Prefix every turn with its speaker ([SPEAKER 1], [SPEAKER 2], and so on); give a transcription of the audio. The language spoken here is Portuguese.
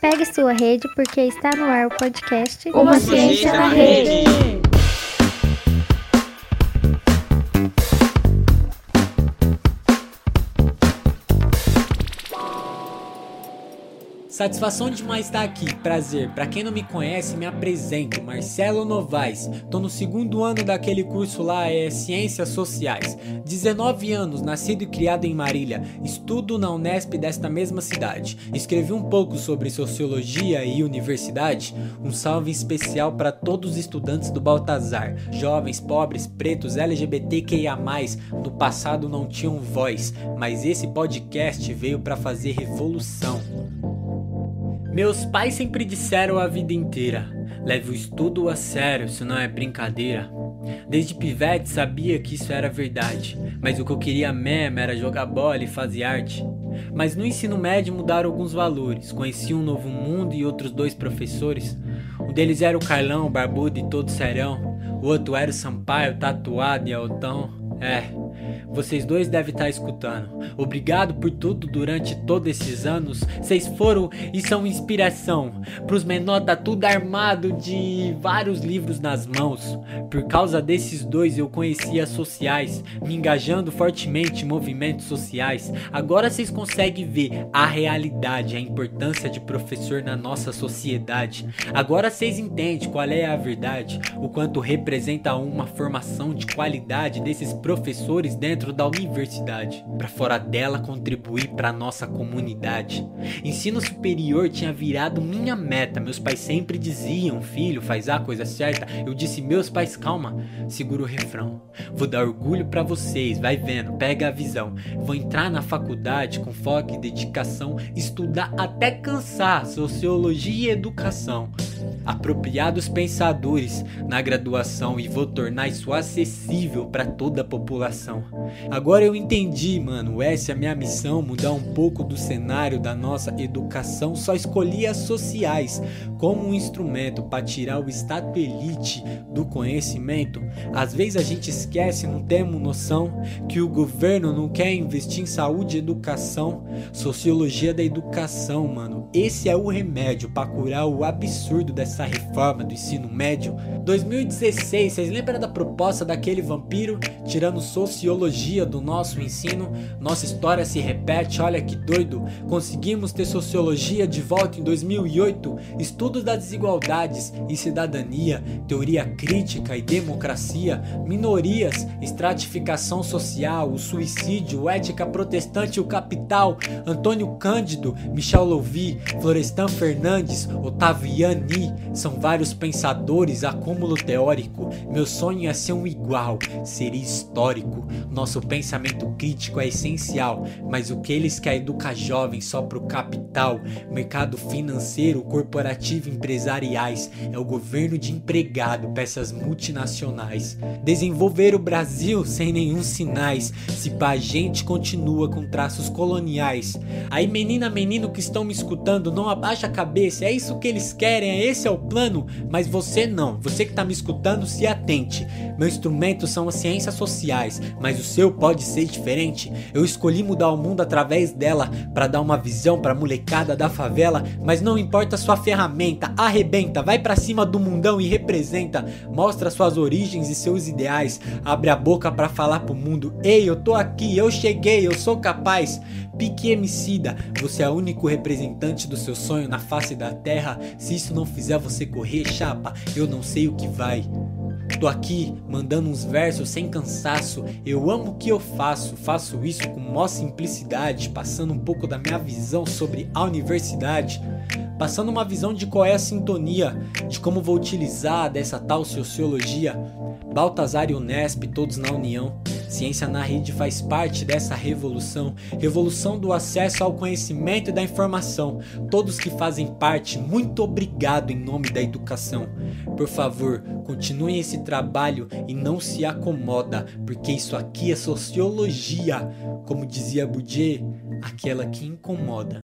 [SPEAKER 1] Pegue sua rede porque está no ar o podcast
[SPEAKER 2] Uma Ciência na Rede.
[SPEAKER 3] Satisfação demais estar aqui, prazer. Para quem não me conhece, me apresento, Marcelo Novaes. Tô no segundo ano daquele curso lá, é Ciências Sociais. 19 anos, nascido e criado em Marília. Estudo na Unesp desta mesma cidade. Escrevi um pouco sobre sociologia e universidade. Um salve especial para todos os estudantes do Baltazar, jovens, pobres, pretos, LGBTQIA+, no passado não tinham voz, mas esse podcast veio para fazer revolução. Meus pais sempre disseram a vida inteira: leve o estudo a sério, isso não é brincadeira. Desde pivete sabia que isso era verdade, mas o que eu queria mesmo era jogar bola e fazer arte. Mas no ensino médio mudaram alguns valores. Conheci um novo mundo e outros dois professores. Um deles era o Carlão, barbudo e todo serão. O outro era o Sampaio, tatuado e altão. É, vocês dois devem estar escutando. Obrigado por tudo durante todos esses anos. Vocês foram e são inspiração. Pros menores tá tudo armado de vários livros nas mãos. Por causa desses dois eu conheci as sociais, me engajando fortemente em movimentos sociais. Agora vocês conseguem ver a realidade, a importância de professor na nossa sociedade. Agora vocês entendem qual é a verdade, o quanto representa uma formação de qualidade desses professores dentro da universidade, para fora dela contribuir para nossa comunidade. Ensino superior tinha virado minha meta. Meus pais sempre diziam: "Filho, faz a coisa certa". Eu disse: "Meus pais, calma, segura o refrão. Vou dar orgulho para vocês, vai vendo, pega a visão. Vou entrar na faculdade com foco e dedicação, estudar até cansar sociologia e educação. Apropriados pensadores na graduação e vou tornar isso acessível para toda a população. Agora eu entendi, mano, essa é a minha missão, mudar um pouco do cenário da nossa educação. Só escolhi as sociais como um instrumento para tirar o status elite do conhecimento. Às vezes a gente esquece, não temos noção que o governo não quer investir em saúde e educação, sociologia da educação, mano. Esse é o remédio para curar o absurdo dessa reforma do ensino médio. 2016, vocês lembram da proposta daquele vampiro tirando sociologia do nosso ensino? Nossa história se repete, olha que doido. Conseguimos ter sociologia de volta em 2008, estudos das desigualdades e cidadania, teoria crítica e democracia, minorias, estratificação social, o suicídio, ética protestante e o capital, Antônio Cândido, Michel Louvi, Florestan Fernandes, Otaviani, são vários pensadores, acúmulo teórico. Meu sonho é ser um igual, ser histórico. Nosso pensamento crítico é essencial, mas o que eles querem educar jovens só pro capital, mercado financeiro, corporativo, empresariais, é o governo de empregado essas multinacionais. Desenvolver o Brasil sem nenhum sinais, se a gente continua com traços coloniais. Aí menina, menino que estão me escutando, não abaixa a cabeça, é isso que eles querem, é esse é plano, mas você não. Você que tá me escutando, se atente. Meu instrumento são as ciências sociais, mas o seu pode ser diferente. Eu escolhi mudar o mundo através dela para dar uma visão pra molecada da favela, mas não importa sua ferramenta, arrebenta, vai para cima do mundão e representa. Mostra suas origens e seus ideais. Abre a boca para falar pro mundo: "Ei, eu tô aqui, eu cheguei, eu sou capaz". Pique Emicida, você é o único representante do seu sonho na face da terra. Se isso não fizer você correr, chapa, eu não sei o que vai. Tô aqui mandando uns versos sem cansaço. Eu amo o que eu faço, faço isso com maior simplicidade, passando um pouco da minha visão sobre a universidade, passando uma visão de qual é a sintonia, de como vou utilizar dessa tal sociologia. Baltazar e Unesp, todos na união. Ciência na rede faz parte dessa revolução, revolução do acesso ao conhecimento e da informação. Todos que fazem parte, muito obrigado em nome da educação. Por favor, continuem esse trabalho e não se acomoda, porque isso aqui é sociologia, como dizia Bourdieu, aquela que incomoda.